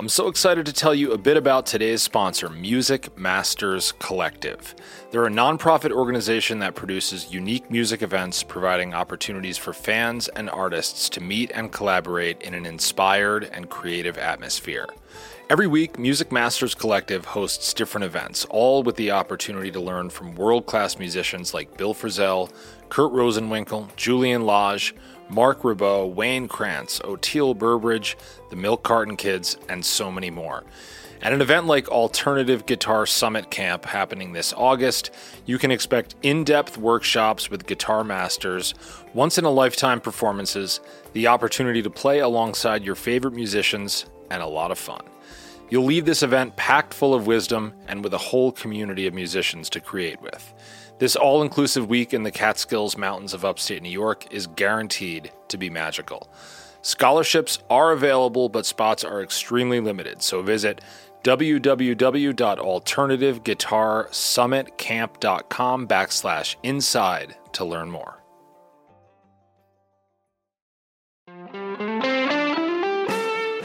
I'm so excited to tell you a bit about today's sponsor, Music Masters Collective. They're a nonprofit organization that produces unique music events, providing opportunities for fans and artists to meet and collaborate in an inspired and creative atmosphere. Every week, Music Masters Collective hosts different events, all with the opportunity to learn from world class musicians like Bill Frisell, Kurt Rosenwinkel, Julian Lage, Marc Ribot, Wayne Krantz, Oteil Burbridge, the Milk Carton Kids, and so many more. At an event like Alternative Guitar Summit Camp happening this August, you can expect in depth workshops with guitar masters, once in a lifetime performances, the opportunity to play alongside your favorite musicians, and a lot of fun. You'll leave this event packed full of wisdom and with a whole community of musicians to create with. This all inclusive week in the Catskills Mountains of upstate New York is guaranteed to be magical. Scholarships are available, but spots are extremely limited, so visit www.alternativeguitarsummitcamp.com backslash inside to learn more.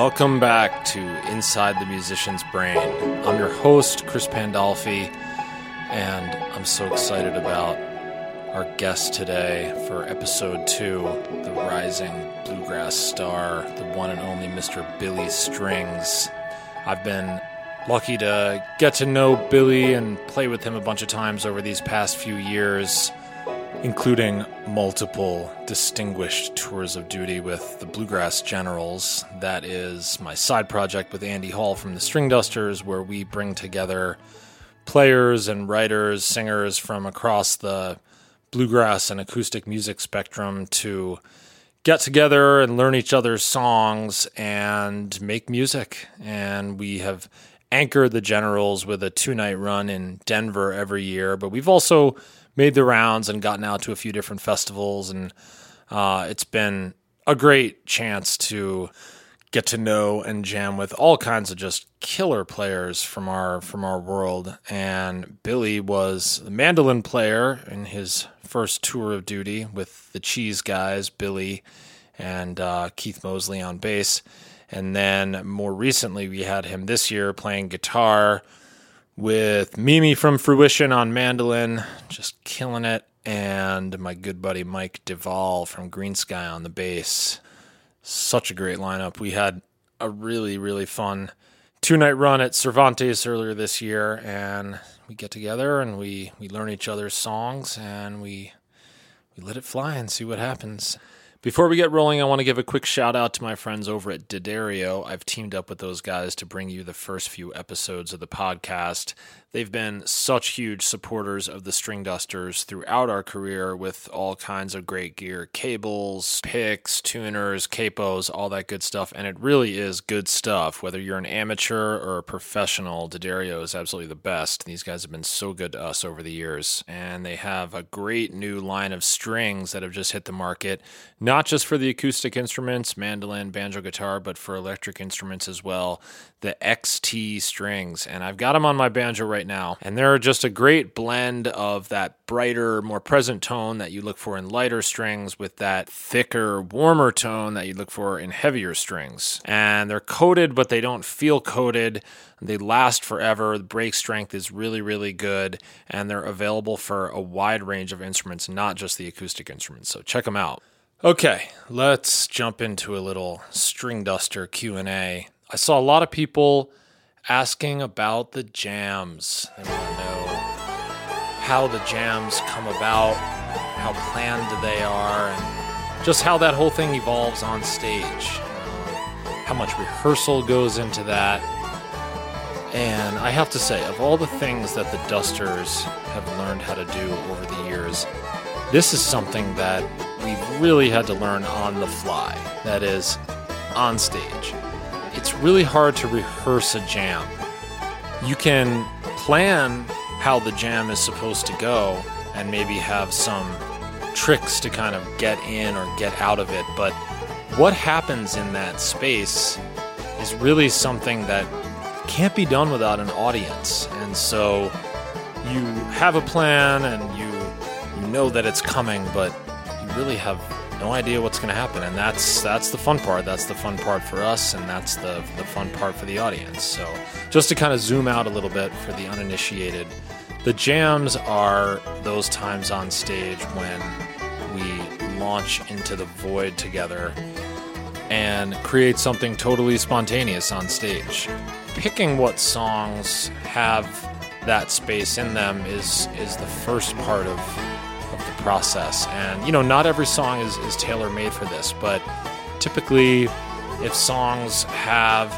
Welcome back to Inside the Musician's Brain. I'm your host, Chris Pandolfi, and I'm so excited about our guest today for episode two the rising bluegrass star, the one and only Mr. Billy Strings. I've been lucky to get to know Billy and play with him a bunch of times over these past few years including multiple distinguished tours of duty with the Bluegrass Generals. That is my side project with Andy Hall from the String Dusters, where we bring together players and writers, singers from across the bluegrass and acoustic music spectrum to get together and learn each other's songs and make music. And we have anchored the Generals with a two night run in Denver every year, but we've also made the rounds and gotten out to a few different festivals, and uh, it's been a great chance to get to know and jam with all kinds of just killer players from our from our world. And Billy was the mandolin player in his first tour of duty with the Cheese Guys, Billy and uh, Keith Mosley on bass. And then more recently, we had him this year playing guitar with Mimi from Fruition on mandolin, just killing it, and my good buddy Mike Devol from Greensky on the bass. Such a great lineup. We had a really, really fun two night run at Cervantes earlier this year, and we get together and we, we learn each other's songs and we we let it fly and see what happens. Before we get rolling, I want to give a quick shout out to my friends over at D'Addario. I've teamed up with those guys to bring you the first few episodes of the podcast. They've been such huge supporters of the String Dusters throughout our career with all kinds of great gear cables, picks, tuners, capos, all that good stuff. And it really is good stuff. Whether you're an amateur or a professional, D'Addario is absolutely the best. These guys have been so good to us over the years. And they have a great new line of strings that have just hit the market, not just for the acoustic instruments, mandolin, banjo, guitar, but for electric instruments as well. The XT strings. And I've got them on my banjo right now. And they're just a great blend of that brighter, more present tone that you look for in lighter strings with that thicker, warmer tone that you look for in heavier strings. And they're coated, but they don't feel coated. They last forever. The break strength is really, really good, and they're available for a wide range of instruments, not just the acoustic instruments. So check them out. Okay, let's jump into a little string duster Q&A. I saw a lot of people asking about the jams. They want to know how the jams come about, how planned they are, and just how that whole thing evolves on stage. Um, how much rehearsal goes into that. And I have to say, of all the things that the Dusters have learned how to do over the years, this is something that we've really had to learn on the fly. That is, on stage it's really hard to rehearse a jam. You can plan how the jam is supposed to go and maybe have some tricks to kind of get in or get out of it, but what happens in that space is really something that can't be done without an audience. And so you have a plan and you know that it's coming, but you really have no idea what's going to happen, and that's that's the fun part. That's the fun part for us, and that's the the fun part for the audience. So, just to kind of zoom out a little bit for the uninitiated, the jams are those times on stage when we launch into the void together and create something totally spontaneous on stage. Picking what songs have that space in them is is the first part of process. And, you know, not every song is, is tailor made for this, but typically, if songs have,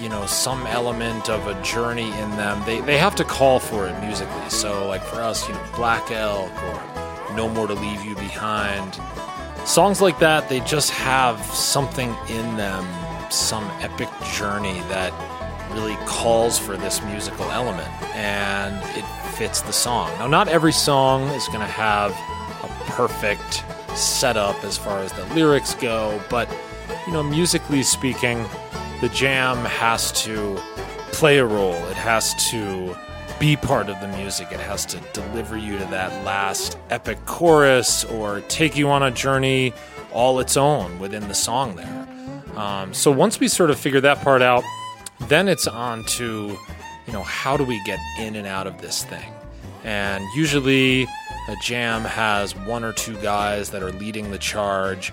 you know, some element of a journey in them, they, they have to call for it musically. So, like for us, you know, Black Elk or No More to Leave You Behind, songs like that, they just have something in them, some epic journey that really calls for this musical element and it fits the song. Now, not every song is going to have a perfect setup as far as the lyrics go, but you know, musically speaking, the jam has to play a role. It has to be part of the music. It has to deliver you to that last epic chorus or take you on a journey all its own within the song there. Um, so once we sort of figure that part out, then it's on to, you know, how do we get in and out of this thing? And usually a jam has one or two guys that are leading the charge,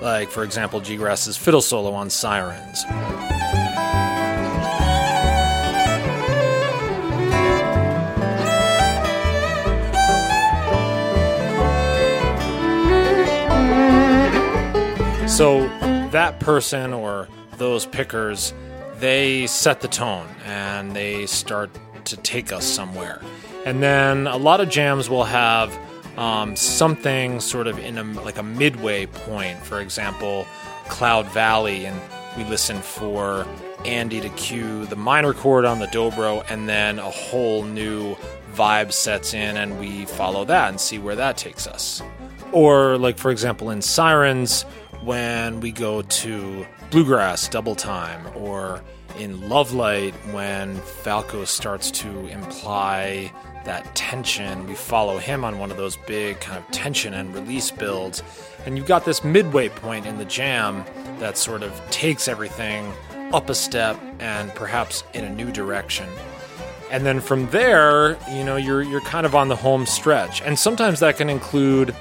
like, for example, G Grass's fiddle solo on Sirens. So that person or those pickers, they set the tone and they start to take us somewhere. And then a lot of jams will have um, something sort of in a like a midway point. For example, Cloud Valley, and we listen for Andy to cue the minor chord on the dobro, and then a whole new vibe sets in, and we follow that and see where that takes us. Or, like for example, in Sirens, when we go to bluegrass double time, or in Lovelight, when Falco starts to imply that tension. We follow him on one of those big kind of tension and release builds. And you've got this midway point in the jam that sort of takes everything up a step and perhaps in a new direction. And then from there, you know, you're you're kind of on the home stretch. And sometimes that can include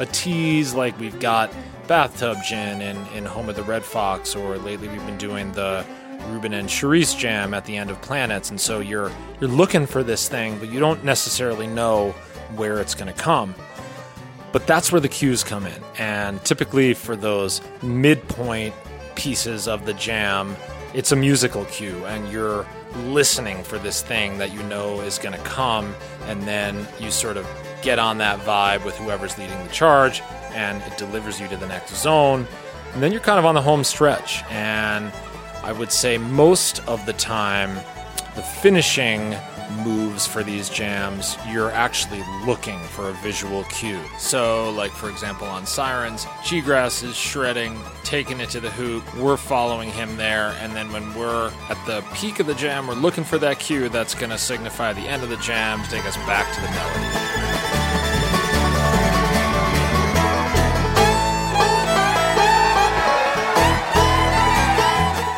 a tease like we've got bathtub gin in, in Home of the Red Fox, or lately we've been doing the Reuben and Cherise jam at the end of Planets, and so you're you're looking for this thing, but you don't necessarily know where it's going to come. But that's where the cues come in, and typically for those midpoint pieces of the jam, it's a musical cue, and you're listening for this thing that you know is going to come, and then you sort of get on that vibe with whoever's leading the charge, and it delivers you to the next zone. And then you're kind of on the home stretch, and I would say most of the time, the finishing moves for these jams, you're actually looking for a visual cue. So, like for example, on Sirens, Cheegrass is shredding, taking it to the hoop. We're following him there, and then when we're at the peak of the jam, we're looking for that cue that's going to signify the end of the jam to take us back to the melody.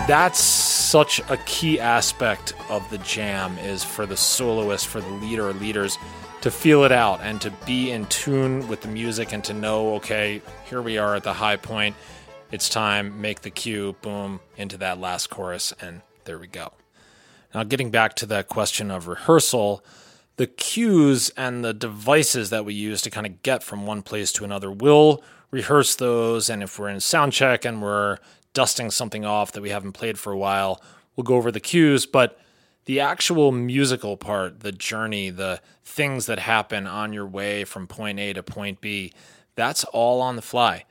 That's such a key aspect of the jam is for the soloist for the leader or leaders to feel it out and to be in tune with the music and to know okay here we are at the high point. It's time. Make the cue. Boom. Into that last chorus. And there we go. Now getting back to that question of rehearsal the cues and the devices that we use to kind of get from one place to another will rehearse those. And if we're in sound check and we're dusting something off that we haven't played for a while. We'll go over the cues, but the actual musical part, the journey, the things that happen on your way from point A to point B, that's all on the fly.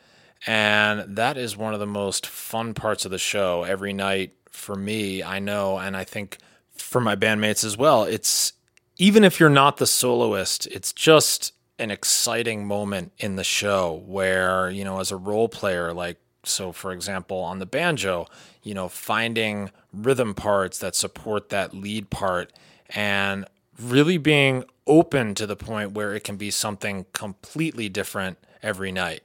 And that is one of the most fun parts of the show every night for me, I know, and I think for my bandmates as well. It's even if you're not the soloist, it's just an exciting moment in the show where, you know, as a role player, like so for example on the banjo you know finding rhythm parts that support that lead part and really being open to the point where it can be something completely different every night.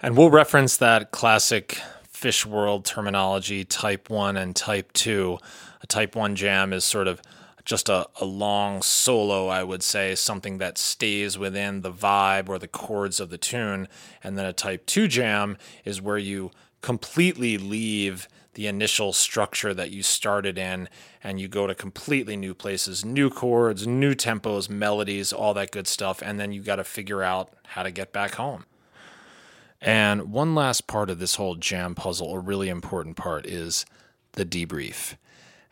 And we'll reference that classic Phish world terminology type 1 and type 2 a type 1 jam is sort of just a, a long solo, I would say, something that stays within the vibe or the chords of the tune. And then a type 2 jam is where you completely leave the initial structure that you started in and you go to completely new places, new chords, new tempos, melodies, all that good stuff. And then you got to figure out how to get back home. And one last part of this whole jam puzzle, a really important part, is the debrief.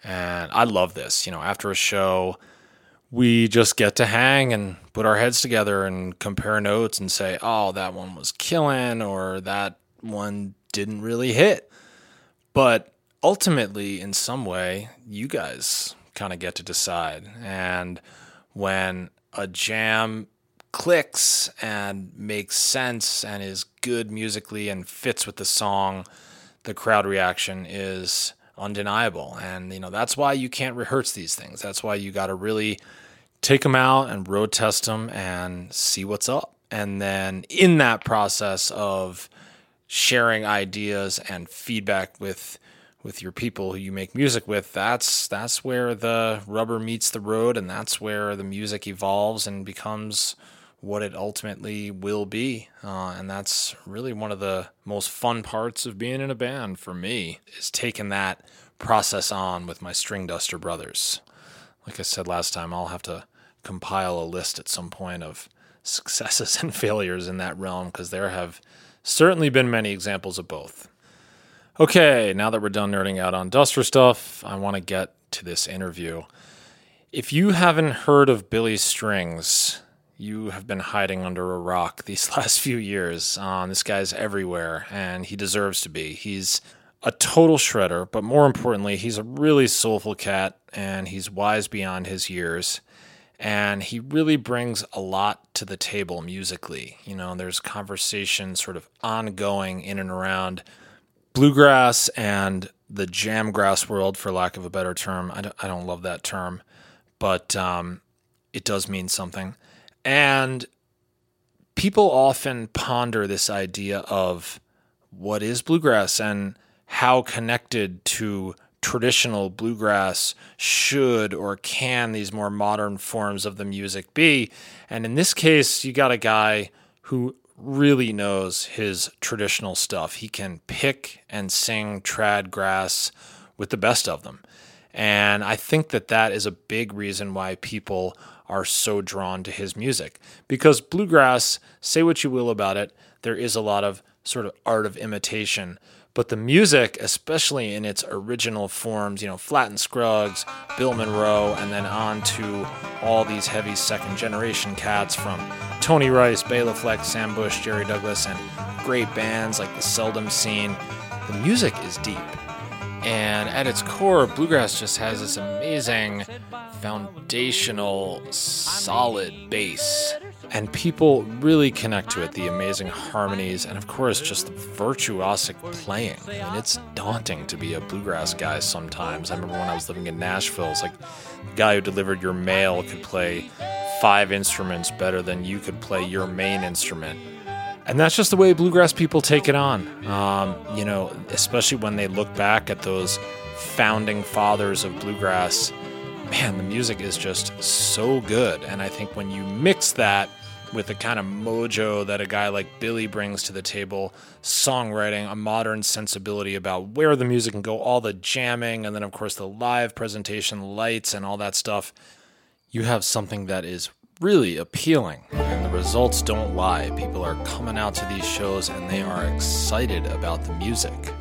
And I love this. You know, after a show, we just get to hang and put our heads together and compare notes and say, oh, that one was killing or that one didn't really hit. But ultimately, in some way, you guys kind of get to decide. And when a jam clicks and makes sense and is good musically and fits with the song, the crowd reaction is undeniable. And, you know, that's why you can't rehearse these things. That's why you got to really take them out and road test them and see what's up. And then in that process of sharing ideas and feedback with with your people who you make music with, that's that's where the rubber meets the road and that's where the music evolves and becomes what it ultimately will be. Uh, and that's really one of the most fun parts of being in a band for me is taking that process on with my string duster brothers. Like I said last time, I'll have to compile a list at some point of successes and failures in that realm because there have certainly been many examples of both. Okay, now that we're done nerding out on duster stuff, I want to get to this interview. If you haven't heard of Billy Strings, you have been hiding under a rock these last few years. Um, this guy's everywhere, and he deserves to be. He's a total shredder, but more importantly, he's a really soulful cat, and he's wise beyond his years. And he really brings a lot to the table musically. You know, there's conversation sort of ongoing in and around bluegrass and the jamgrass world, for lack of a better term. I don't, I don't love that term, but um, it does mean something. And people often ponder this idea of what is bluegrass and how connected to traditional bluegrass should or can these more modern forms of the music be. And in this case, you got a guy who really knows his traditional stuff. He can pick and sing trad grass with the best of them. And I think that that is a big reason why people are so drawn to his music. Because bluegrass, say what you will about it, there is a lot of sort of art of imitation. But the music, especially in its original forms, you know, Flatt and Scruggs, Bill Monroe, and then on to all these heavy second generation cats from Tony Rice, Bela Fleck, Sam Bush, Jerry Douglas, and great bands like the Seldom Scene, the music is deep. And at its core, bluegrass just has this amazing foundational, solid bass. And people really connect to it the amazing harmonies, and of course, just the virtuosic playing. I mean, it's daunting to be a bluegrass guy sometimes. I remember when I was living in Nashville, it's like the guy who delivered your mail could play five instruments better than you could play your main instrument and that's just the way bluegrass people take it on. Um, you know, especially when they look back at those founding fathers of bluegrass, man, the music is just so good. And I think when you mix that with the kind of mojo that a guy like Billy brings to the table, songwriting, a modern sensibility about where the music can go, all the jamming, and then, of course, the live presentation, lights, and all that stuff, you have something that is really appealing. And the results don't lie. People are coming out to these shows and they are excited about the music.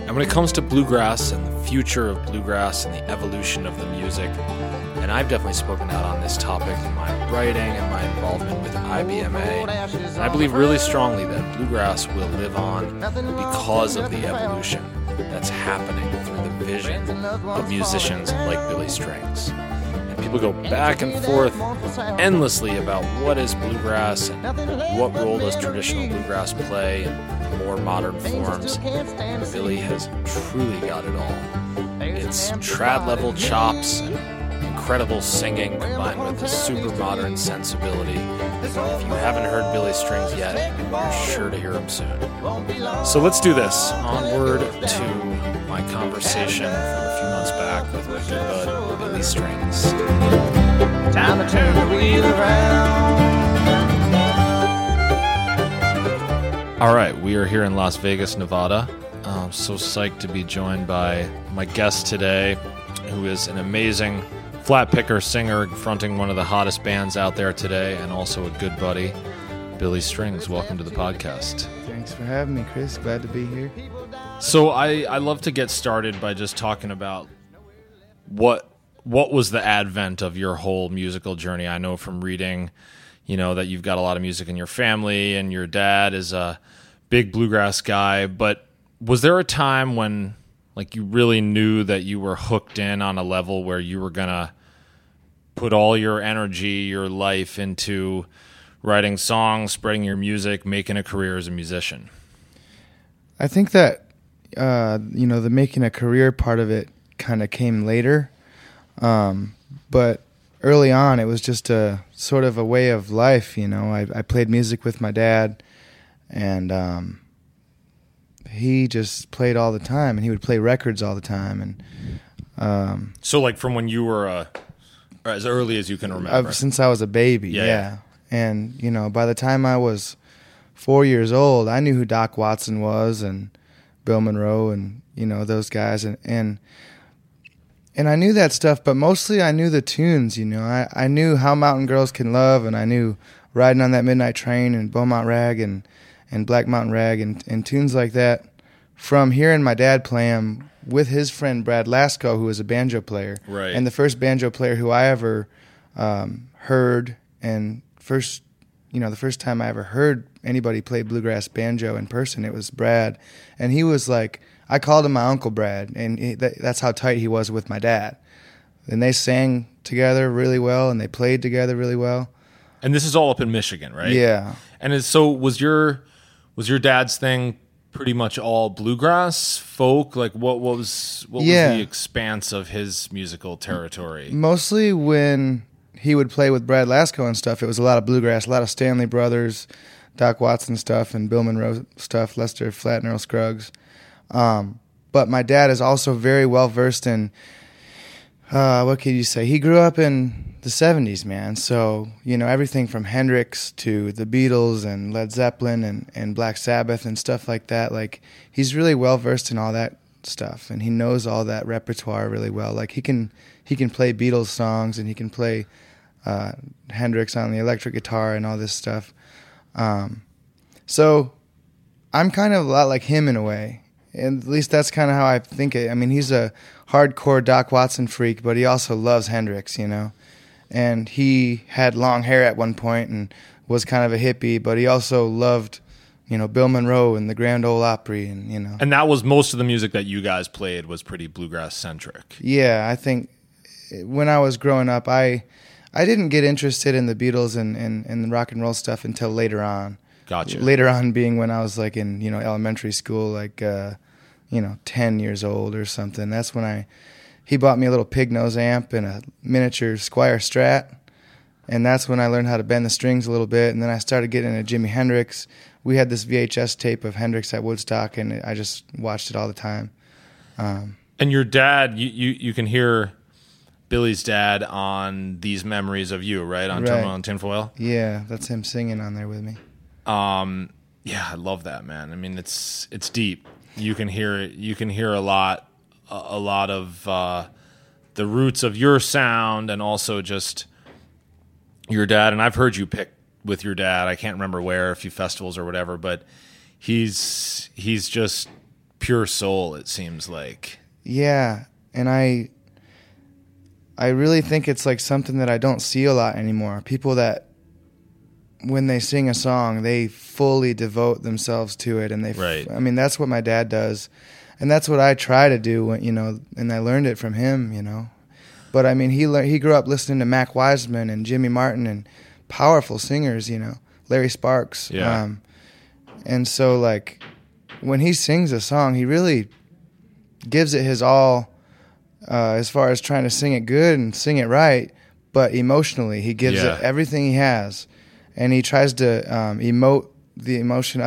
And when it comes to bluegrass and the future of bluegrass and the evolution of the music, and I've definitely spoken out on this topic in my writing and my involvement with IBMA, and I believe really strongly that bluegrass will live on because of the evolution that's happening through the vision of musicians like Billy Strings. People go back and forth endlessly about what is bluegrass and what role does traditional bluegrass play in more modern forms. Billy has truly got it all. It's trad level chops incredible singing combined with a super modern sensibility. If you haven't heard Billy Strings yet, you're sure to hear him soon. So let's do this. Onward to my conversation from a few months back with my Billy Strings. Time to turn the wheel around. All right, we are here in Las Vegas, Nevada. I'm so psyched to be joined by my guest today, who is an amazing flat picker singer fronting one of the hottest bands out there today, and also a good buddy, Billy Strings. Welcome to the podcast. Thanks for having me, Chris. Glad to be here. So I, I love to get started by just talking about what what was the advent of your whole musical journey? I know from reading, you know, that you've got a lot of music in your family and your dad is a big bluegrass guy, but was there a time when like you really knew that you were hooked in on a level where you were going to put all your energy, your life into writing songs, spreading your music, making a career as a musician? I think that uh, you know the making a career part of it kind of came later. Um, but early on, it was just a sort of a way of life. You know, I, I played music with my dad, and um, he just played all the time, and he would play records all the time. And um, so, like from when you were uh, as early as you can remember, since I was a baby, yeah, yeah. And you know, by the time I was four years old, I knew who Doc Watson was and Bill Monroe and you know those guys, and and and I knew that stuff, but mostly I knew the tunes. You know, I, I knew how Mountain Girls Can Love, and I knew Riding on That Midnight Train and Beaumont Rag and and Black Mountain Rag and, and tunes like that from hearing my dad play them with his friend Brad Lasco, who was a banjo player, right. and the first banjo player who I ever um, heard and first, you know, the first time I ever heard anybody play bluegrass banjo in person, it was Brad, and he was like I called him my uncle Brad, and he, that, that's how tight he was with my dad. And they sang together really well, and they played together really well. And this is all up in Michigan, right? Yeah. And so was your was your dad's thing pretty much all bluegrass folk? Like what, what was what yeah. was the expanse of his musical territory? Mostly when he would play with Brad Lasco and stuff, it was a lot of bluegrass, a lot of Stanley Brothers, Doc Watson stuff, and Bill Monroe stuff, Lester Flatt and Earl Scruggs. Um, but my dad is also very well versed in uh, what could you say? He grew up in the 70s, man. So, you know, everything from Hendrix to the Beatles and Led Zeppelin and, and Black Sabbath and stuff like that. Like, he's really well versed in all that stuff and he knows all that repertoire really well. Like, he can, he can play Beatles songs and he can play uh, Hendrix on the electric guitar and all this stuff. Um, so, I'm kind of a lot like him in a way and at least that's kind of how I think it. I mean, he's a hardcore Doc Watson freak, but he also loves Hendrix, you know. And he had long hair at one point and was kind of a hippie, but he also loved, you know, Bill Monroe and the Grand Ole Opry, and you know, And that was most of the music that you guys played was pretty bluegrass centric. yeah, I think when I was growing up, I I didn't get interested in the Beatles and and, and the rock and roll stuff until later on. Gotcha. Later on, being when I was like in you know elementary school, like uh, you know ten years old or something. That's when I he bought me a little pig nose amp and a miniature Squier Strat, and that's when I learned how to bend the strings a little bit. And then I started getting into Jimi Hendrix. We had this VHS tape of Hendrix at Woodstock, and I just watched it all the time. And your dad, you, you, you can hear Billy's dad on these memories of you, right? On Right. Turmoil and Tinfoil. Yeah, that's him singing on there with me. Um, yeah, I love that, man. I mean, it's it's deep. You can hear. You can hear a lot, a, lot of uh, the roots of your sound, and also just your dad. And I've heard you pick with your dad. I can't remember where, a few festivals or whatever, but he's he's just pure soul. It seems like. Yeah, and I I really think it's like something that I don't see a lot anymore. People that when they sing a song, they fully devote themselves to it and they f- Right. I mean, that's what my dad does. And that's what I try to do, when, you know, and I learned it from him, you know. But I mean, he lear- he grew up listening to Mac Wiseman and Jimmy Martin and powerful singers, you know, Larry Sparks. Yeah. Um, and so like when he sings a song, he really gives it his all uh, as far as trying to sing it good and sing it right, but emotionally he gives Yeah. it everything he has, and he tries to um, emote the emotion.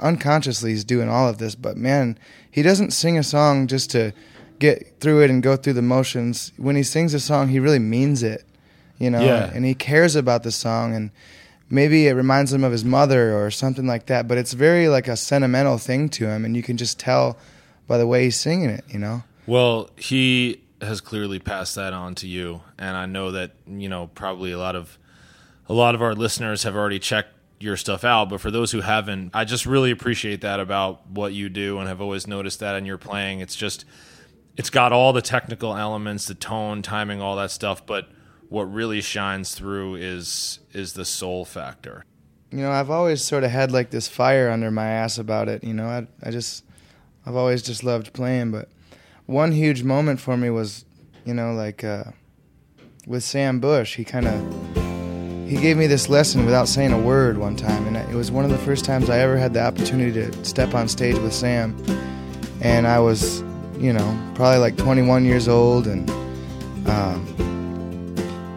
Unconsciously, he's doing all of this, but man, he doesn't sing a song just to get through it and go through the motions. When he sings a song, he really means it, you know, Yeah. and he cares about the song and. Maybe it reminds him of his mother or something like that, but it's very like a sentimental thing to him, and you can just tell by the way he's singing it, you know. Well, he has clearly passed that on to you, and I know that you know probably a lot of a lot of our listeners have already checked your stuff out. But for those who haven't, I just really appreciate that about what you do, and have always noticed that in your playing. It's just it's got all the technical elements, the tone, timing, all that stuff, but what really shines through is is the soul factor. you know, I've always sort of had like this fire under my ass about it. You know, I, I just, I've always just loved playing. But one huge moment for me was, you know, like uh, with Sam Bush. He kind of, he gave me this lesson without saying a word one time, and it was one of the first times I ever had the opportunity to step on stage with Sam. And I was, you know, probably like 21 years old, and um,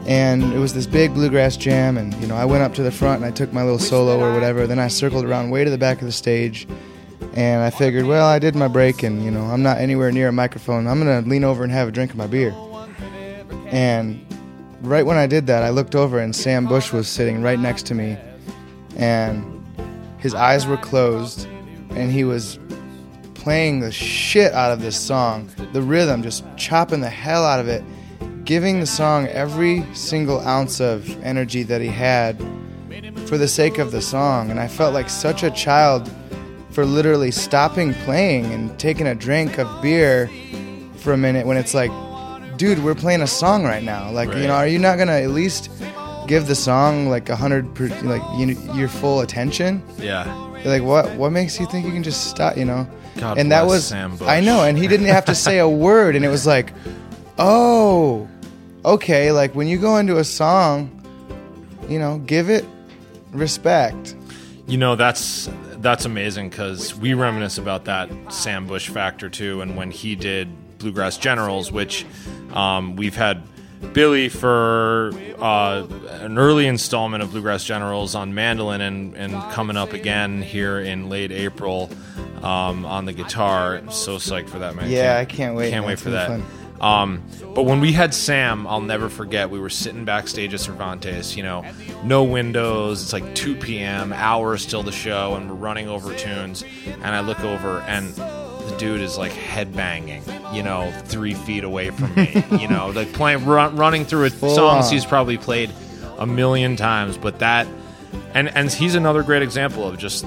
and it was this big bluegrass jam and you know i went up to the front and i took my little solo or whatever then i circled around way to the back of the stage and i figured well i did my break and you know i'm not anywhere near a microphone. I'm going to lean over and have a drink of my beer. And right when i did that i looked over and sam bush was sitting right next to me and his eyes were closed and he was playing the shit out of this song the rhythm just chopping the hell out of it giving the song every single ounce of energy that he had for the sake of the song. And I felt like such a child for literally stopping playing and taking a drink of beer for a minute when it's like, dude, we're playing a song right now. Like, Right. you know, are you not gonna at least give the song like a hundred, per, like you, your full attention? Yeah. Like, what? What makes you think you can just stop? You know? God and that bless was Sam Bush. I know, and he didn't have to say a word, and it was like, oh, okay. Like when you go into a song, you know, give it respect. You know that's that's amazing because we reminisce about that Sam Bush factor too, and when he did Bluegrass Generals, which um, we've had Billy for uh, an early installment of Bluegrass Generals on mandolin, and and coming up again here in late April um, on the guitar. So psyched for that man! Yeah, I can't wait, Can't man. wait for that. Um, but when we had Sam, I'll never forget. We were sitting backstage at Cervantes. You know, no windows. It's like 2 p.m. Hours till the show, and we're running over tunes. And I look over, and the dude is like headbanging. You know, three feet away from me. you know, like playing, run, running through it, songs on. he's probably played a million times. But that, and and he's another great example of just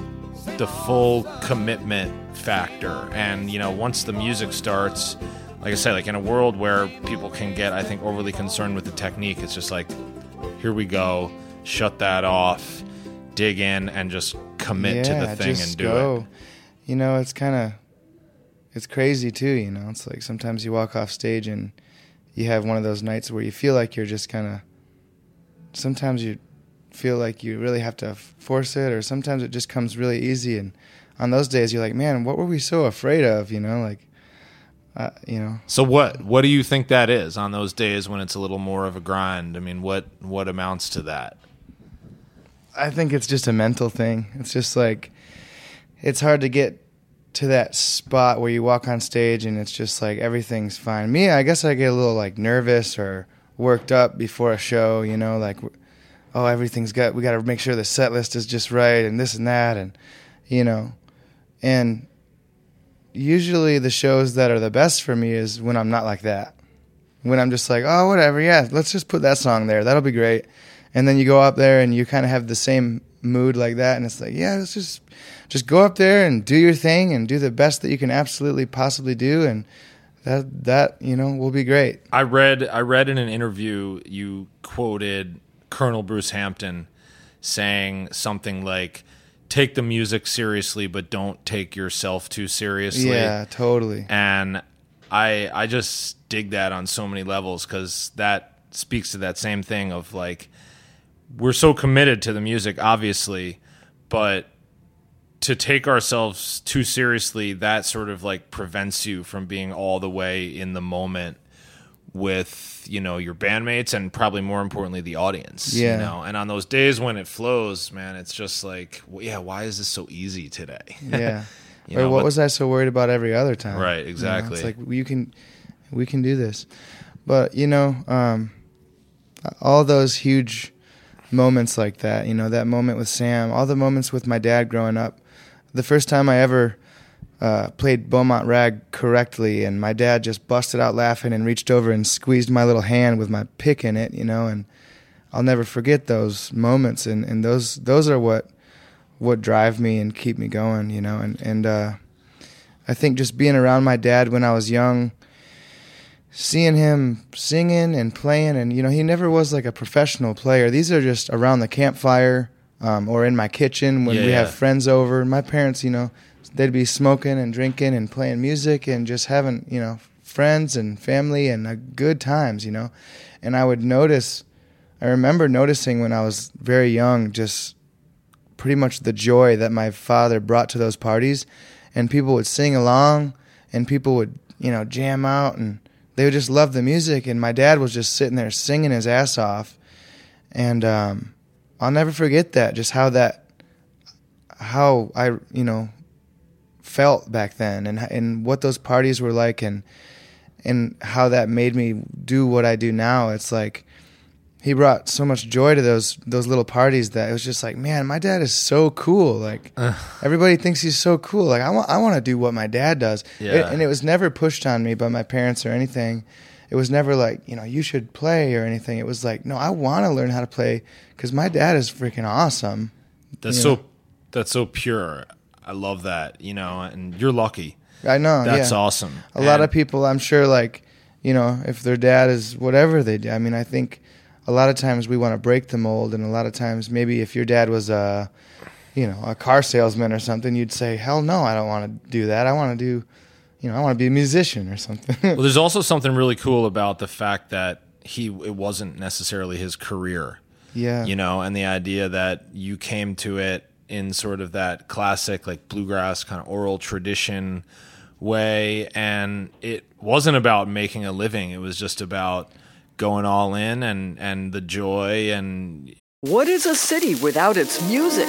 the full commitment factor. And you know, once the music starts, like I said, like in a world where people can get, I think, overly concerned with the technique, it's just like, here we go, shut that off, dig in, and just commit to the thing and do go. it. You know, it's kind of it's crazy too. You know, it's like sometimes you walk off stage and you have one of those nights where you feel like you're just kind of. Sometimes you feel like you really have to force it, or sometimes it just comes really easy. And on those days, you're like, man, what were we so afraid of? You know, like, uh, you know, So what what do you think that is on those days when it's a little more of a grind? I mean, what what amounts to that? I think it's just a mental thing. It's just like it's hard to get to that spot where you walk on stage and it's just like everything's fine. Me, I guess I get a little like nervous or worked up before a show, you know, like oh, everything's got we got to make sure the set list is just right and this and that and you know. And usually the shows that are the best for me is when I'm not like that. When I'm just like, "Oh, whatever, yeah, let's just put that song there. That'll be great." and then you go up there and you kind of have the same mood like that and it's like yeah let's just just go up there and do your thing and do the best that you can absolutely possibly do and that that you know will be great I read I read in an interview you quoted Colonel Bruce Hampton saying something like take the music seriously but don't take yourself too seriously. yeah totally And I I just dig that on so many levels cuz that speaks to that same thing of like we're so committed to the music obviously, but to take ourselves too seriously that sort of like prevents you from being all the way in the moment with you know your bandmates and probably more importantly the audience Yeah. you know? And on those days when it flows man it's just like well, yeah why is this so easy today? Yeah. You or know, what but- was i so worried about every other time? Right, You know, exactly. it's like you can we can do this. But you know um all those huge moments like that you know that moment with sam all the moments with my dad growing up the first time i ever uh, played Beaumont Rag correctly, and my dad just busted out laughing and reached over and squeezed my little hand with my pick in it, you know, and I'll never forget those moments, and, and those those are what what drive me and keep me going, you know, and and uh, I think just being around my dad when I was young, seeing him singing and playing, and you know, he never was like a professional player. These are just around the campfire um, or in my kitchen when Yeah, we have friends over. My parents, you know, they'd be smoking and drinking and playing music and just having, you know, friends and family and uh, good times, you know. And I would notice, I remember noticing when I was very young, just pretty much the joy that my father brought to those parties. And people would sing along and people would, you know, jam out and they would just love the music. And my dad was just sitting there singing his ass off. And um, I'll never forget that, just how that, how I, you know, felt back then and and what those parties were like and and how that made me do what I do now. It's like he brought so much joy to those those little parties that it was just like, man, my dad is so cool. Like everybody thinks he's so cool. Like I want I want to do what my dad does. Yeah. It- and it was never pushed on me by my parents or anything. It was never like, you know, you should play or anything. It was like, no, I want to learn how to play cuz my dad is freaking awesome. That's so that's so pure. I love that, you know, and you're lucky. I know. That's yeah. awesome. a lot of people i'm sure like you know if their dad is whatever they do i mean i think a lot of times we want to break the mold and a lot of times maybe if your dad was a you know a car salesman or something you'd say hell no i don't want to do that i want to do you know i want to be a musician or something. Well, there's also something really cool about the fact that he it wasn't necessarily his career, yeah. You know, and the idea that you came to it in sort of that classic like bluegrass kind of oral tradition way and it wasn't about making a living, it was just about going all in and and the joy and What is a city without its music?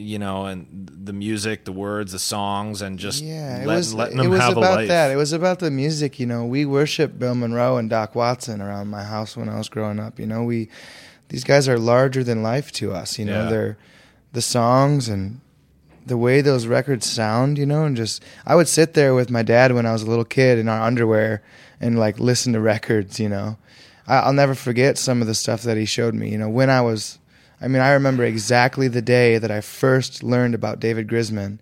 You know and the music, the words, the songs and just yeah, it let- was letting them have a life. It was about that. It was about the music. You know, we worshiped Bill Monroe and Doc Watson around my house when I was growing up. You know, we these guys are larger than life to us. You know, Yeah. they're the songs and the way those records sound, you know, and just I would sit there with my dad when I was a little kid in our underwear and like listen to records, you know. I, I'll never forget some of the stuff that he showed me, you know, when I was I mean, I remember exactly the day that I first learned about David Grisman,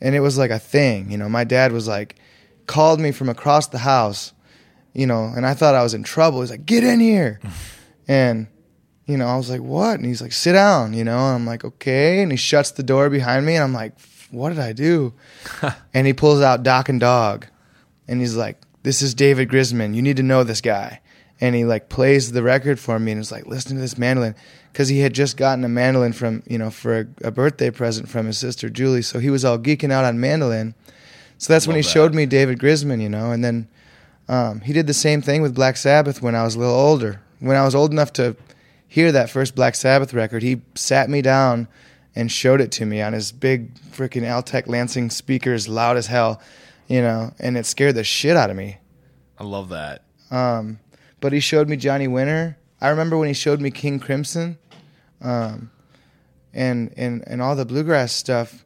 and it was like a thing, you know. My dad was like called me from across the house, you know, and I thought I was in trouble. He's like, "Get in here." and you know, I was like, "What?" And he's like, "Sit down," you know. And I'm like, "Okay." And he shuts the door behind me, and I'm like, "What did I do?" and he pulls out Doc and Dawg, and he's like, "This is David Grisman. You need to know this guy." And he like plays the record for me, and is like, "Listen to this mandolin," because he had just gotten a mandolin from you know for a, a birthday present from his sister Julie, so he was all geeking out on mandolin. So that's when he that. showed me David Grisman, you know, and then um, he did the same thing with Black Sabbath when I was a little older. When I was old enough to hear that first Black Sabbath record, he sat me down and showed it to me on his big freaking Altec Lansing speakers, loud as hell, you know, and it scared the shit out of me. I love that. Um, but he showed me Johnny Winter. I remember when he showed me King Crimson, um, and and and all the bluegrass stuff.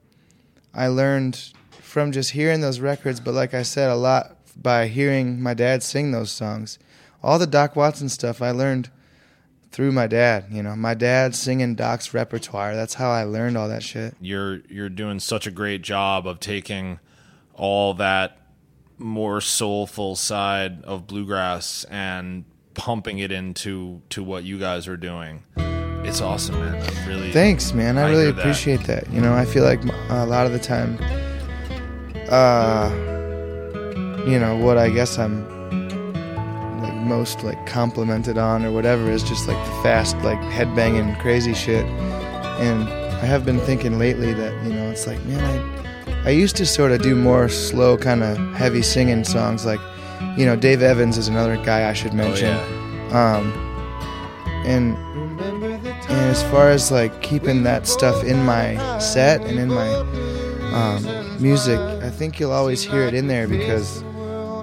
I learned from just hearing those records, but like I said, a lot by hearing my dad sing those songs. All the Doc Watson stuff I learned through my dad. You know, my dad singing Doc's repertoire. That's how I learned all that shit. You're you're doing such a great job of taking all that more soulful side of bluegrass and pumping it into to what you guys are doing. It's awesome, man. I'm really Thanks, man. I, really that. appreciate that. You know, I feel like a lot of the time, uh, you know, what I guess I'm like most like complimented on or whatever is just like the fast, like headbanging, crazy shit. And I have been thinking lately that you know, it's like, man, I I used to sort of do more slow, kind of heavy singing songs. Like, you know, Dave Evans is another guy I should Oh, mention. yeah. Um, and as far as like keeping that stuff in my set and in my um, music, I think you'll always hear it in there because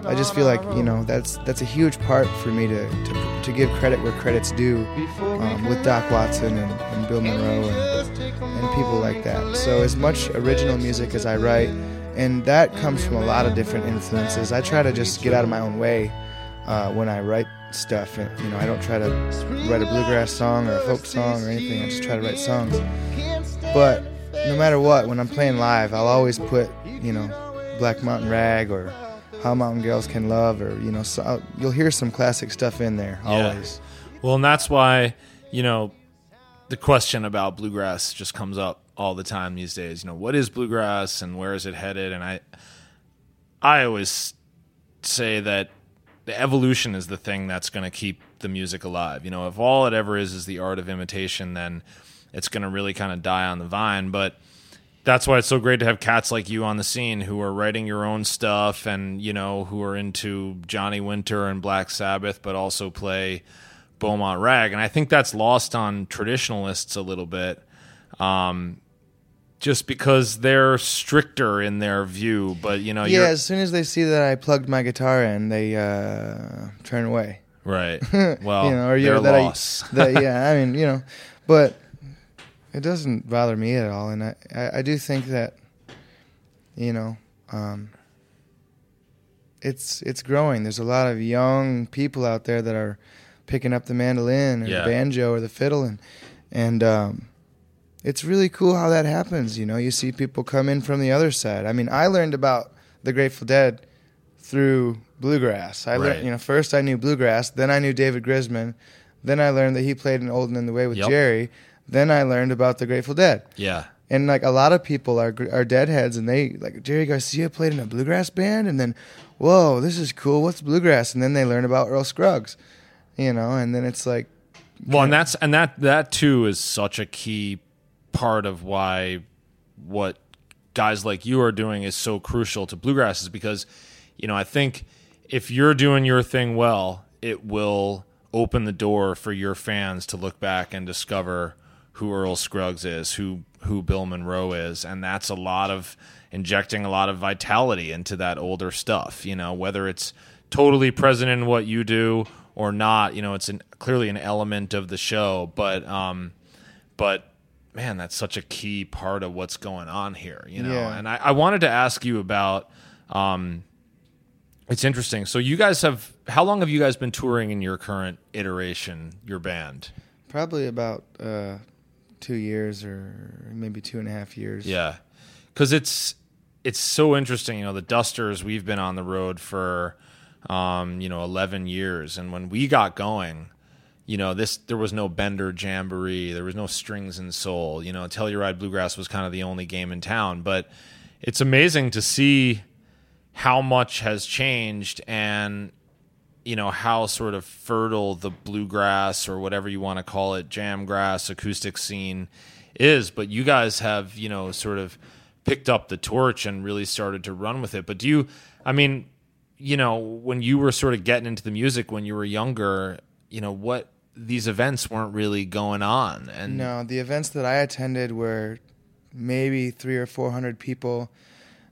I just feel like you know that's that's a huge part for me to to, to give credit where credit's due um, with Doc Watson and, and Bill Monroe and, and people like that. So as much original music as I write, and that comes from a lot of different influences. I try to just get out of my own way uh, when I write stuff. And, you know, I don't try to write a bluegrass song or a folk song or anything. I just try to write songs. But no matter what, when I'm playing live, I'll always put, you know, Black Mountain Rag or How Mountain Girls Can Love or, you know, so I'll, you'll hear some classic stuff in there Yeah. always. Well, and that's why, you know, the question about bluegrass just comes up all the time these days. You know, what is bluegrass and where is it headed? And I I always say that the evolution is the thing that's going to keep the music alive. You know, if all it ever is is the art of imitation, then it's going to really kind of die on the vine, but that's why it's so great to have cats like you on the scene who are writing your own stuff and you know who are into Johnny Winter and Black Sabbath, but also play Beaumont Rag, and I think that's lost on traditionalists a little bit, um, just because they're stricter in their view. But you know, Yeah, as soon as they see that I plugged my guitar in, they uh, turn away. right? Well, you know, or you're that loss. I, that, yeah, I mean, you know, but it doesn't bother me at all, and I, I, I do think that, you know, um, it's it's growing. There's a lot of young people out there that are picking up the mandolin or Yeah. the banjo or the fiddle, and and um, it's really cool how that happens. You know, you see people come in from the other side. I mean, I learned about the Grateful Dead through bluegrass. I Right. learned, you know, first I knew bluegrass, then I knew David Grisman, then I learned that he played in Old and in the Way with Yep. Jerry, then I learned about the Grateful Dead. yeah, And like a lot of people are are deadheads, and they like Jerry Garcia played in a bluegrass band, and then, whoa, this is cool. What's bluegrass? And then they learn about Earl Scruggs, you know, and then it's like, Well, and that's and that that too is such a key part of why what guys like you are doing is so crucial to bluegrass is because you know I think if you're doing your thing well, it will open the door for your fans to look back and discover who Earl Scruggs is, who who Bill Monroe is, and that's a lot of injecting a lot of vitality into that older stuff. You know, whether it's totally present in what you do or not, you know, it's an, clearly an element of the show. But um, but man, that's such a key part of what's going on here, you know. Yeah. And I, I wanted to ask you about. Um, it's interesting. So you guys have how long have you guys been touring in your current iteration, your band? Probably about uh, two years or maybe two and a half years. Yeah, because it's it's so interesting. You know, the Dusters. We've been on the road for um, you know eleven years, and when we got going, you know this there was no Bender Jamboree, there was no Strings and Sol. You know, Telluride Bluegrass was kind of the only game in town. But it's amazing to see how much has changed and you know how sort of fertile the bluegrass or whatever you want to call it jamgrass acoustic scene is but you guys have you know sort of picked up the torch and really started to run with it but do you i mean you know when you were sort of getting into the music when you were younger you know what these events weren't really going on and No, the events that I attended were maybe three or four hundred people.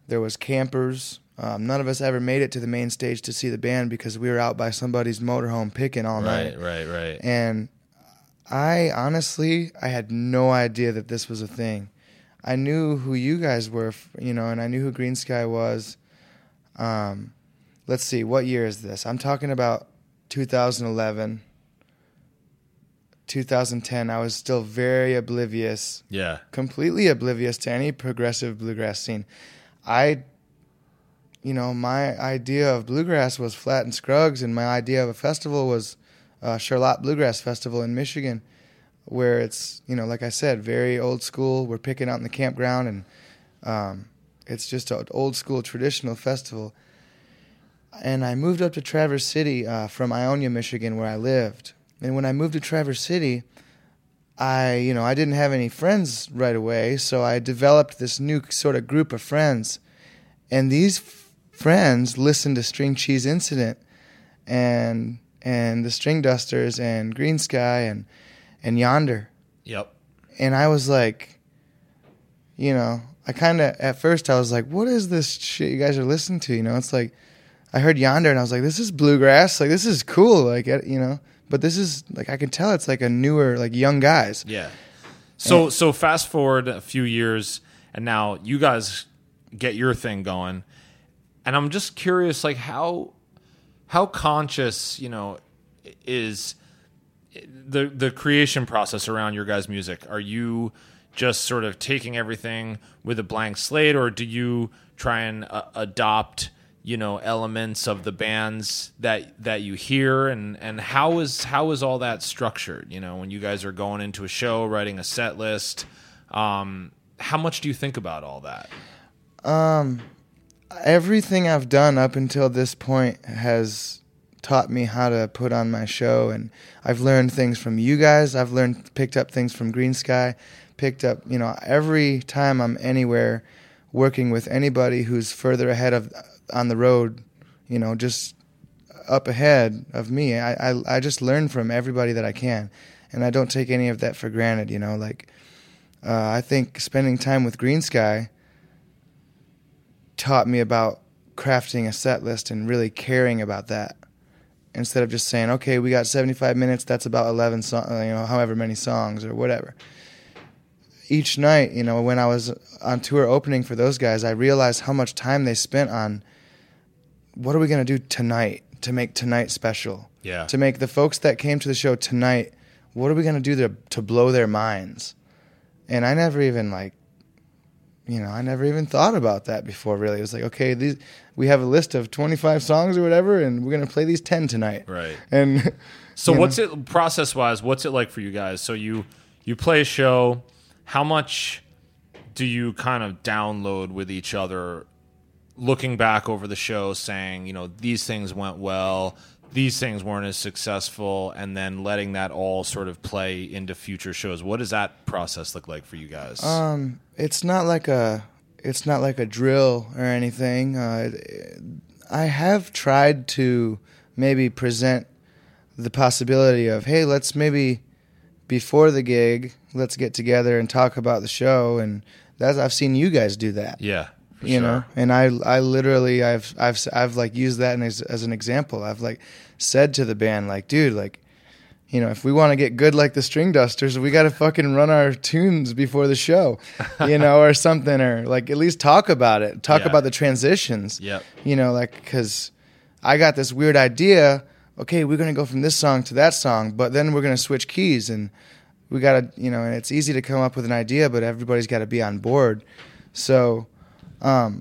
There was campers. Um, none of us ever made it to the main stage to see the band because we were out by somebody's motorhome picking all night. right right right And I honestly, I had no idea that this was a thing. I knew who you guys were, you know, and I knew who Green Sky was. Um, let's see, what year is this? I'm talking about 2011, 2010. I was still very oblivious, yeah completely oblivious to any progressive bluegrass scene. I, you know, my idea of bluegrass was Flatt and Scruggs, and my idea of a festival was uh, Charlotte Bluegrass Festival in Michigan, where it's you know, like I said, very old school. We're picking out in the campground, and um, it's just an old school traditional festival. And I moved up to Traverse City uh, from Ionia, Michigan, where I lived. And when I moved to Traverse City, I, you know, I didn't have any friends right away, so I developed this new sort of group of friends. And these f- friends listened to String Cheese Incident and and the String Dusters and Green Sky and and Yonder. yep And I was like, you know, I kind of at first I was like, what is this shit you guys are listening to? You know, it's like I heard Yonder and I was like, this is bluegrass. Like this is cool. Like uh, you know, but this is like I can tell it's like a newer like young guys. Yeah. So so fast forward a few years, and now you guys get your thing going, and I'm just curious, like how how conscious you know is the the creation process around your guys' music? Are you just sort of taking everything with a blank slate, or do you try and uh, adopt? You know elements of the bands that that you hear and and how is how is all that structured you know when you guys are going into a show writing a set list um how much do you think about all that everything I've done up until this point has taught me how to put on my show and I've learned things from you guys. I've learned picked up things from Green Sky, picked up, you know, every time I'm anywhere working with anybody who's further ahead of on the road, you know, just up ahead of me. I, I I just learn from everybody that I can. And I don't take any of that for granted, you know, like uh, I think spending time with Green Sky taught me about crafting a set list and really caring about that instead of just saying okay we got 75 minutes that's about 11 songs you know however many songs or whatever each night you know when i was on tour opening for those guys i realized how much time they spent on what are we going to do tonight to make tonight special Yeah. to make the folks that came to the show tonight what are we going to do to, to blow their minds and i never even like you know, I never even thought about that before. Really, it was like, okay, these we have a list of twenty five songs or whatever, and we're gonna play these ten tonight. Right. And So what's it process wise? What's it like for you guys? So you you play a show. How much do you kind of download with each other? Looking back over the show, saying you know these things went well, these things weren't as successful, and then letting that all sort of play into future shows. What does that process look like for you guys? um, it's not like a it's not like a drill or anything. Uh, I have tried to maybe present the possibility of, hey, let's maybe before the gig, let's get together and talk about the show, and that's I've seen you guys do that. yeah, for you sure. know and i i literally i've i've i've like used that as, as an example i've like said to the band like dude like you know, if we want to get good like the String Dusters, we got to fucking run our tunes before the show, you know, or something, or like at least talk about it, talk Yeah. about the transitions. Yeah. You know, like because I got this weird idea. Okay, we're gonna go from this song to that song, but then we're gonna switch keys, and we gotta, you know, and it's easy to come up with an idea, but everybody's got to be on board. So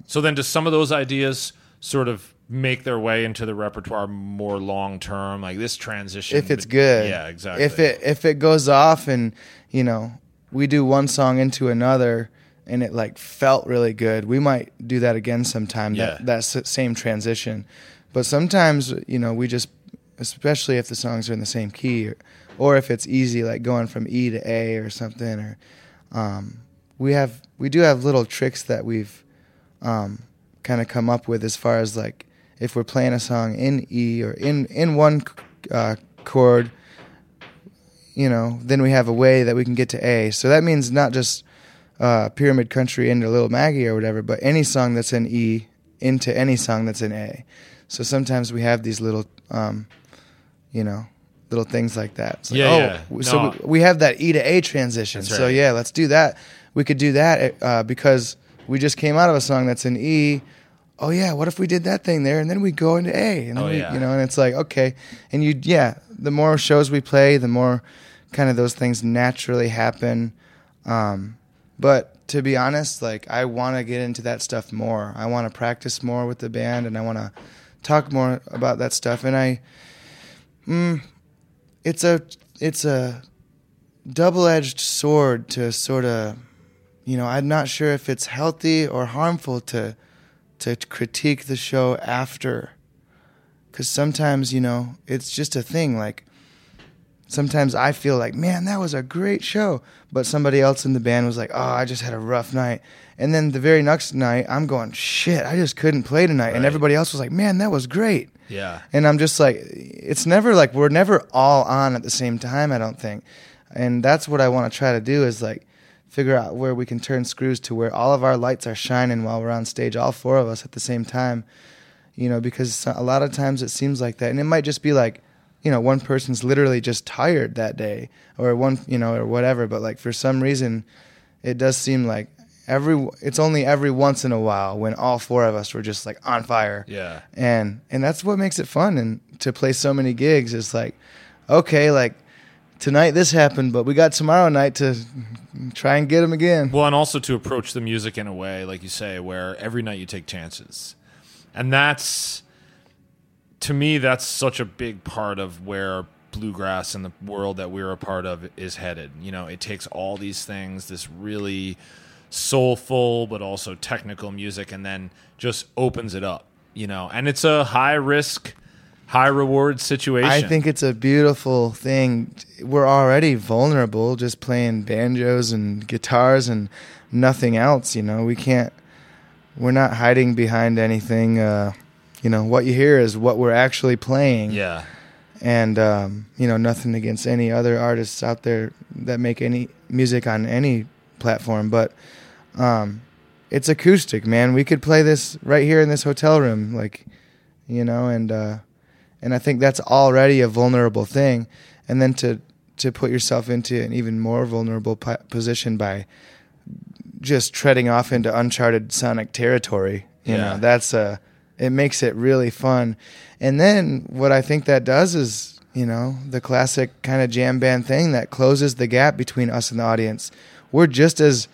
So then, does some of those ideas sort of make their way into the repertoire more long term? Like this transition, if it's good. yeah, exactly. If it if it goes off and you know we do one song into another and it like felt really good, we might do that again sometime. Yeah. That that s- same transition, but sometimes you know we just, especially if the songs are in the same key, or, or if it's easy like going from E to A or something, or um, we have we do have little tricks that we've um, kind of come up with as far as like if we're playing a song in E or in in one uh, chord, you know, then we have a way that we can get to A. So that means not just uh, Pyramid Country into Little Maggie or whatever, but any song that's in E into any song that's in A. So sometimes we have these little, um, you know, little things like that. It's like, Yeah, oh, yeah. w- so we, we have that E to A transition. That's So yeah, let's do that. We could do that uh, because we just came out of a song that's in E. Oh yeah, what if we did that thing there and then we go into A and then Oh, we, yeah. you know, and it's like okay, and you yeah, the more shows we play, the more kind of those things naturally happen. Um, but to be honest, like I want to get into that stuff more. I want to practice more with the band, and I want to talk more about that stuff. And I, mm, it's a it's a double edged sword to sort of, you know, I'm not sure if it's healthy or harmful to to critique the show after, because sometimes you know it's just a thing like sometimes I feel like, man, that was a great show. But somebody else in the band was like, oh, I just had a rough night. And then the very next night, I'm going, shit, I just couldn't play tonight. And everybody else was like, man, that was great. yeah, And I'm just like, it's never like, we're never all on at the same time, I don't think. And that's what I want to try to do is like figure out where we can turn screws to where all of our lights are shining while we're on stage, all four of us at the same time. You know, because a lot of times it seems like that. And it might just be like, you know, one person's literally just tired that day or one, you know, or whatever. But like for some reason, it does seem like every, it's only every once in a while when all four of us were just like on fire yeah. and and that's what makes it fun and to play so many gigs is like okay like tonight this happened but we got tomorrow night to try and get them again Well, and also to approach the music in a way, like you say, where every night you take chances. And that's, to me, that's such a big part of where bluegrass and the world that we're a part of is headed. You know, it takes all these things, this really soulful but also technical music, and then just opens it up, you know, and it's a high risk, high reward situation. i think it's a beautiful thing. We're already vulnerable just playing banjos and guitars and nothing else you know? We can't we're not hiding behind anything uh you know? What you hear is what we're actually playing. Yeah. and um, you know nothing against any other artists out there that make any music on any platform but um, it's acoustic man. We could play this right here in this hotel room like you know? And uh, and i think that's already a vulnerable thing. And then to to put yourself into an even more vulnerable po- position by just treading off into uncharted sonic territory you Yeah. know that's uh it makes it really fun. And then what i think that does is you know the classic kind of jam band thing that closes the gap between us and the audience. We're just as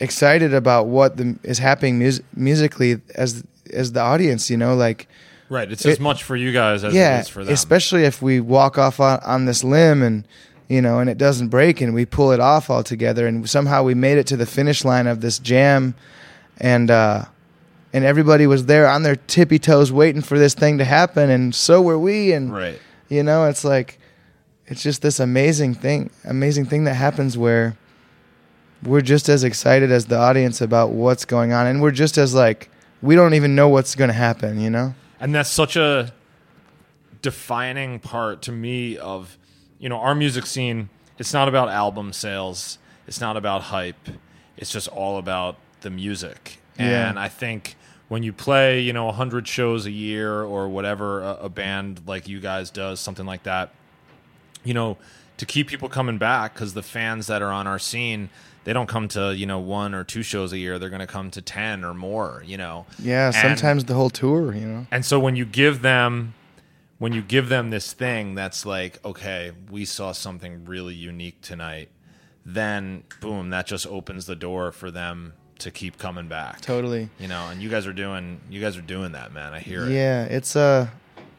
excited about what the, is happening mus- musically as as the audience you know like Right. It's It- as much for you guys as yeah it is for them. especially if we walk off on, on this limb and you know and it doesn't break and we pull it off all together and somehow we made it to the finish line of this jam and uh and everybody was there on their tippy toes waiting for this thing to happen and so were we and right. you know it's like it's just this amazing thing amazing thing that happens where we're just as excited as the audience about what's going on and we're just as like we don't even know what's going to happen you know and that's such a defining part to me of you know our music scene it's not about album sales it's not about hype it's just all about the music Yeah. and i think when you play you know 100 shows a year or whatever a, a band like you guys does something like that you know, to keep people coming back because the fans that are on our scene, they don't come to you know one or two shows a year. They're going to come to ten or more. You know. Yeah, And- sometimes the whole tour, you know. and so when you give them when you give them this thing that's like, okay, we saw something really unique tonight, then boom, that just opens the door for them to keep coming back. Totally. You know, and you guys are doing you guys are doing that, man. I hear it. Yeah, it's uh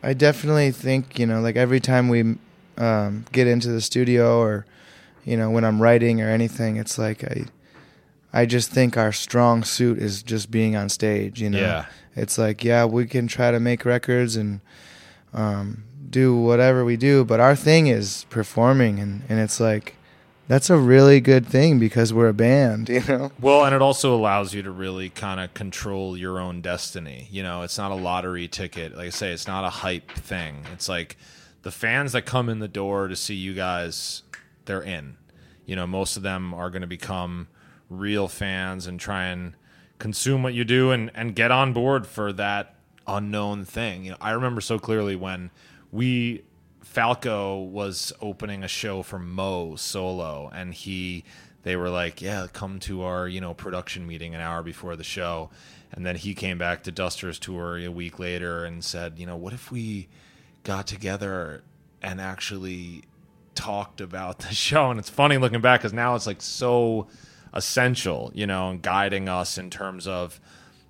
I definitely think, you know, like every time we um, get into the studio or you know, when I'm writing or anything, it's like I I just think our strong suit is just being on stage, you know. Yeah. It's like, yeah, we can try to make records and um, do whatever we do, but our thing is performing and, and it's like that's a really good thing because we're a band, you know. Well, and it also allows you to really kind of control your own destiny. You know, it's not a lottery ticket. Like I say, it's not a hype thing. It's like the fans that come in the door to see you guys, they're in. You know, most of them are going to become real fans and try and consume what you do and, and get on board for that unknown thing. You know, I remember so clearly when we Falco was opening a show for Mo solo, and he they were like, "Yeah, come to our you know production meeting an hour before the show," and then he came back to Duster's tour a week later and said, "You know, what if we got together and actually talked about the show?" And it's funny looking back because now it's like so essential, you know, and guiding us in terms of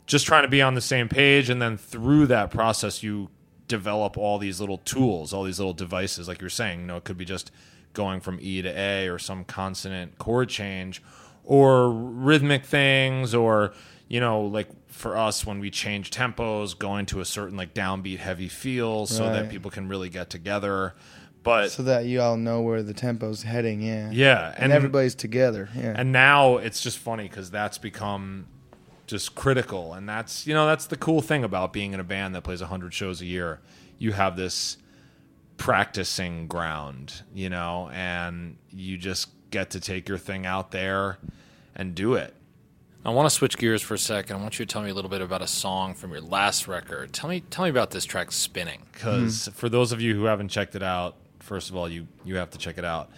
just trying to be on the same page and then through that process you develop all these little tools all these little devices like you're saying you know it could be just going from e to a or some consonant chord change or rhythmic things or you know like for us when we change tempos going to a certain like downbeat heavy feel so that people can really get together but So that you all know where the tempo's heading, yeah. yeah And, everybody's together, yeah. and now it's just funny because that's become just critical and that's you know that's the cool thing about being in a band that plays 100 shows a year you have this practicing ground you know and you just get to take your thing out there and do it I want to switch gears for a second. I want you to tell me a little bit about a song from your last record. Tell me, tell me about this track, "Spinning." because hmm. for those of you who haven't checked it out first of all you you have to check it out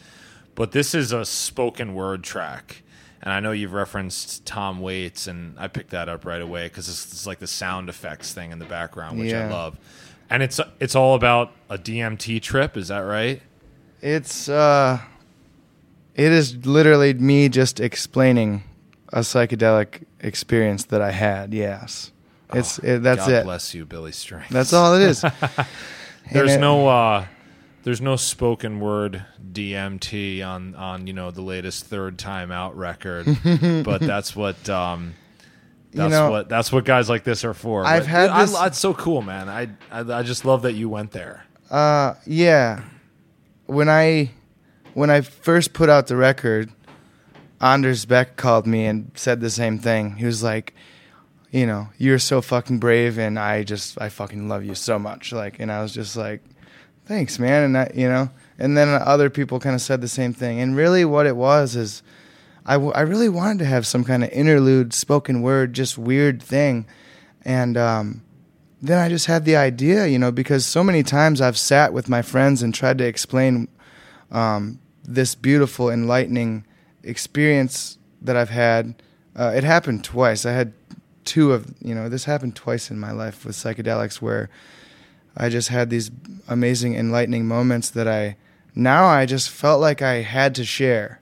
but this is a spoken word track and i know you've referenced tom waits and i picked that up right away because it's, it's like the sound effects thing in the background which i love and it's it's all about a dmt trip is that right It's uh it is literally me just explaining a psychedelic experience that I had. Yes. It's it, that's Oh, god it. bless you billy strings That's all it is. there's it- no uh there's no spoken word DMT on on you know the latest third time out record, but that's what um You that's know, what that's what guys like this are for. I've But had I- this- it's so cool, man. I, I I just love that you went there. Uh, yeah. When I when I first put out the record, Anders Beck called me and said the same thing. He was like, you know, you're so fucking brave, and I just I fucking love you so much. Like, and I was just like, thanks, man. And you know, and then other people kind of said the same thing. And really, what it was is, I w- I really wanted to have some kind of interlude, spoken word, just weird thing, and um then I just had the idea, you know, because so many times I've sat with my friends and tried to explain um, this beautiful, enlightening experience that I've had. Uh, it happened twice. I had two of, you know, this happened twice in my life with psychedelics where I just had these amazing, enlightening moments that I now I just felt like I had to share.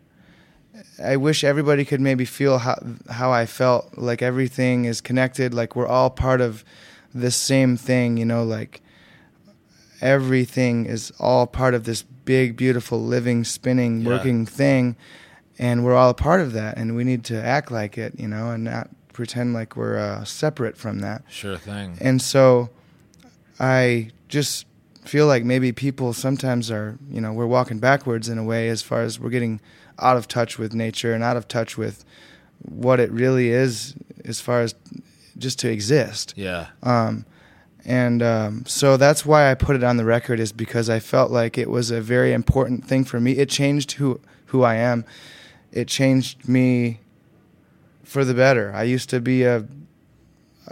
I wish everybody could maybe feel how how I felt like everything is connected like we're all part of this same thing, you know, like everything is all part of this big beautiful living spinning Yeah. working thing and we're all a part of that and we need to act like it, you know, and not pretend like we're uh, separate from that. Sure thing. And so I just feel like maybe people sometimes are, you know, we're walking backwards in a way as far as we're getting out of touch with nature and out of touch with what it really is as far as just to exist. Yeah. Um, and um, so that's why I put it on the record is because I felt like it was a very important thing for me. It changed who who I am. It changed me for the better. I used to be a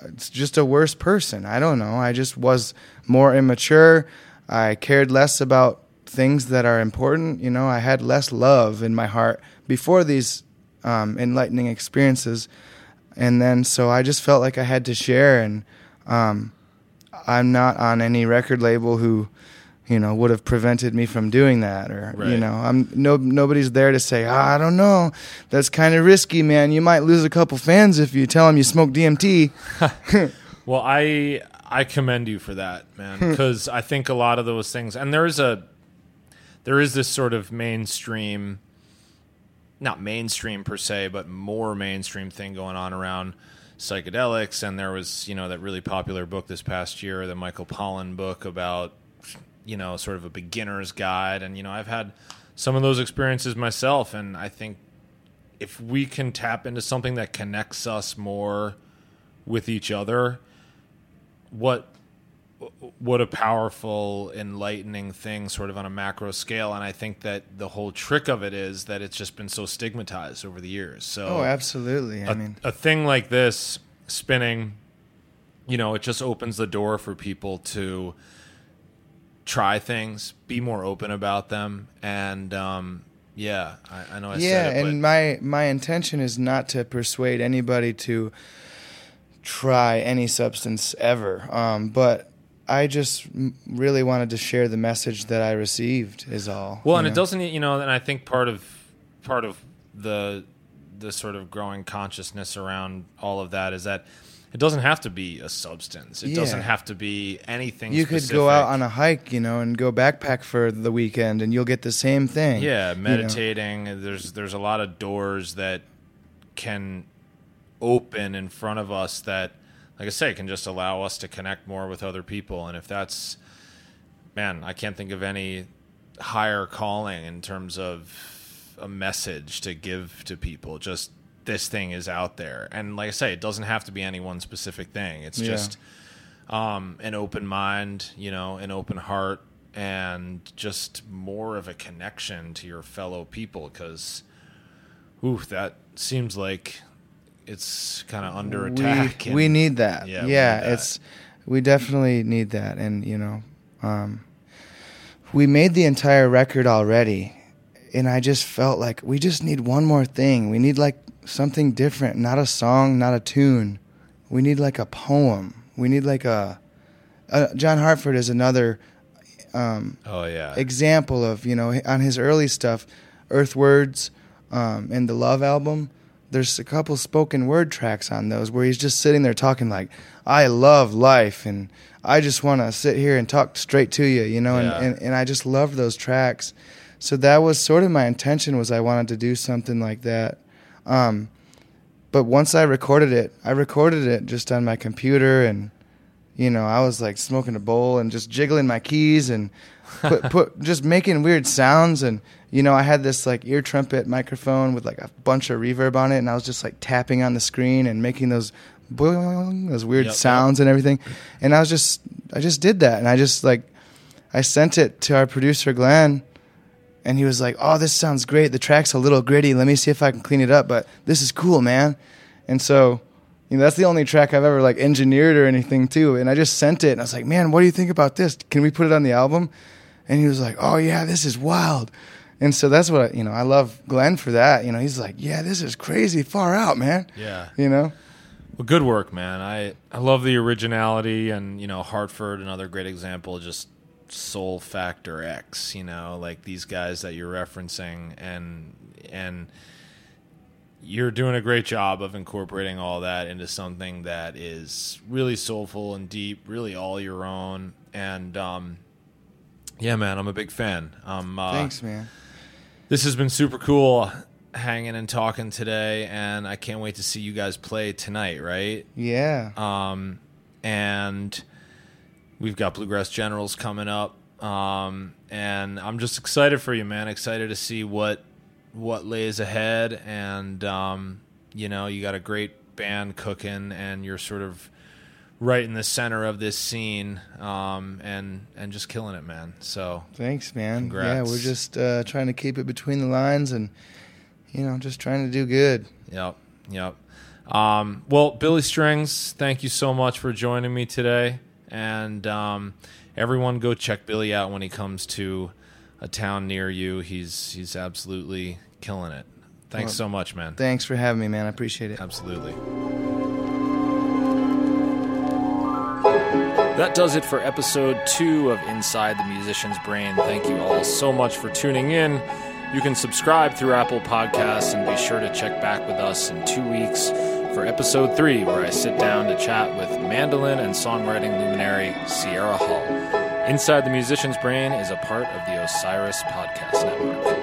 it's just a worse person. I don't know. I just was more immature. I cared less about things that are important. You know, I had less love in my heart before these um, enlightening experiences, and then so I just felt like I had to share. And um, I'm not on any record label who, you know, would have prevented me from doing that, or you know, I'm no nobody's there to say, ah, I don't know, that's kind of risky, man. You might lose a couple fans if you tell them you smoke DMT. Well, I I commend you for that, man, Hmm. because I think a lot of those things, and there is a there is this sort of mainstream, not mainstream per se, but more mainstream thing going on around psychedelics. And there was, you know, that really popular book this past year, the Michael Pollan book about, you know, sort of a beginner's guide. And you know, I've had some of those experiences myself, and I think if we can tap into something that connects us more with each other what what a powerful enlightening thing sort of on a macro scale and i think that the whole trick of it is that it's just been so stigmatized over the years so Oh, absolutely. I a, mean, a thing like this spinning you know it just opens the door for people to try things be more open about them and um yeah i, I know i yeah, said it and my my intention is not to persuade anybody to try any substance ever. Um, but I just really wanted to share the message that I received. Is all. Well, and it doesn't, you know, and I think part of part of the the sort of growing consciousness around all of that is that it doesn't have to be a substance. It Yeah. doesn't have to be anything. You could go out on a hike, you know, and go backpack for the weekend, and you'll get the same thing. yeah, you know. meditating. There's there's a lot of doors that can open in front of us that, like I say, can just allow us to connect more with other people. And if that's, man, I can't think of any higher calling in terms of a message to give to people. Just this thing is out there, and like I say, it doesn't have to be any one specific thing. It's Yeah. just um, an open mind, you know, an open heart, and just more of a connection to your fellow people. Because, ooh, that seems like it's kind of under attack. We, and- we need that. Yeah, Yeah, we that. it's we definitely need that, and you know, um, we made the entire record already, and I just felt like we just need one more thing. We need like something different, not a song, not a tune. We need like a poem. We need like a. Uh, John Hartford is another um, Oh yeah. example of you know on his early stuff, Earthwords, um, and the Love album. There's a couple spoken word tracks on those where he's just sitting there talking like, "I love life," and I just want to sit here and talk straight to you, you know. Yeah. And, and and I just loved those tracks. So that was sort of my intention was I wanted to do something like that. Um, but once I recorded it, I recorded it just on my computer and you know, I was like smoking a bowl and just jiggling my keys and put, put just making weird sounds. And you know, I had this like ear trumpet microphone with like a bunch of reverb on it. And I was just like tapping on the screen and making those boing, those weird Yep, sounds and everything. And I was just I just did that. And I just like I sent it to our producer Glenn and he was like, "Oh, this sounds great. The track's a little gritty. Let me see if I can clean it up, but this is cool, man." And so, you know, that's the only track I've ever like engineered or anything too. And I just sent it, and I was like, "Man, what do you think about this? Can we put it on the album?" And he was like, "Oh yeah, this is wild." And so that's what you know. I love Glenn for that. You know, he's like, "Yeah, this is crazy, far out, man." yeah. You know. Well, good work, man. I I love the originality, and you know, Hartford, another great example, just Soul Factor X. You know, like these guys that you're referencing, and and you're doing a great job of incorporating all that into something that is really soulful and deep, really all your own. And um, yeah, man, I'm a big fan. Um, uh, Thanks, man. this has been super cool hanging and talking today, and I can't wait to see you guys play tonight, right? Yeah. Um, and we've got Bluegrass Generals coming up. Um, and I'm just excited for you, man. Excited to see what what lays ahead. And um, you know, you got a great band cooking, and you're sort of right in the center of this scene, um, and and just killing it, man. So Thanks, man. Congrats. Yeah, we're just uh, trying to keep it between the lines and you know, just trying to do good. Yep, yep. Um, well, Billy Strings, thank you so much for joining me today, and um, everyone go check Billy out when he comes to a town near you. He's he's absolutely killing it. Thanks well, so much, man. Thanks for having me, man. I appreciate it. Absolutely. That does it for episode two of Inside the Musician's Brain. Thank you all so much for tuning in. You can subscribe through Apple Podcasts and be sure to check back with us in two weeks for episode three, where I sit down to chat with mandolin and songwriting luminary Sierra Hull. Inside the Musician's Brain is a part of the Osiris Podcast Network.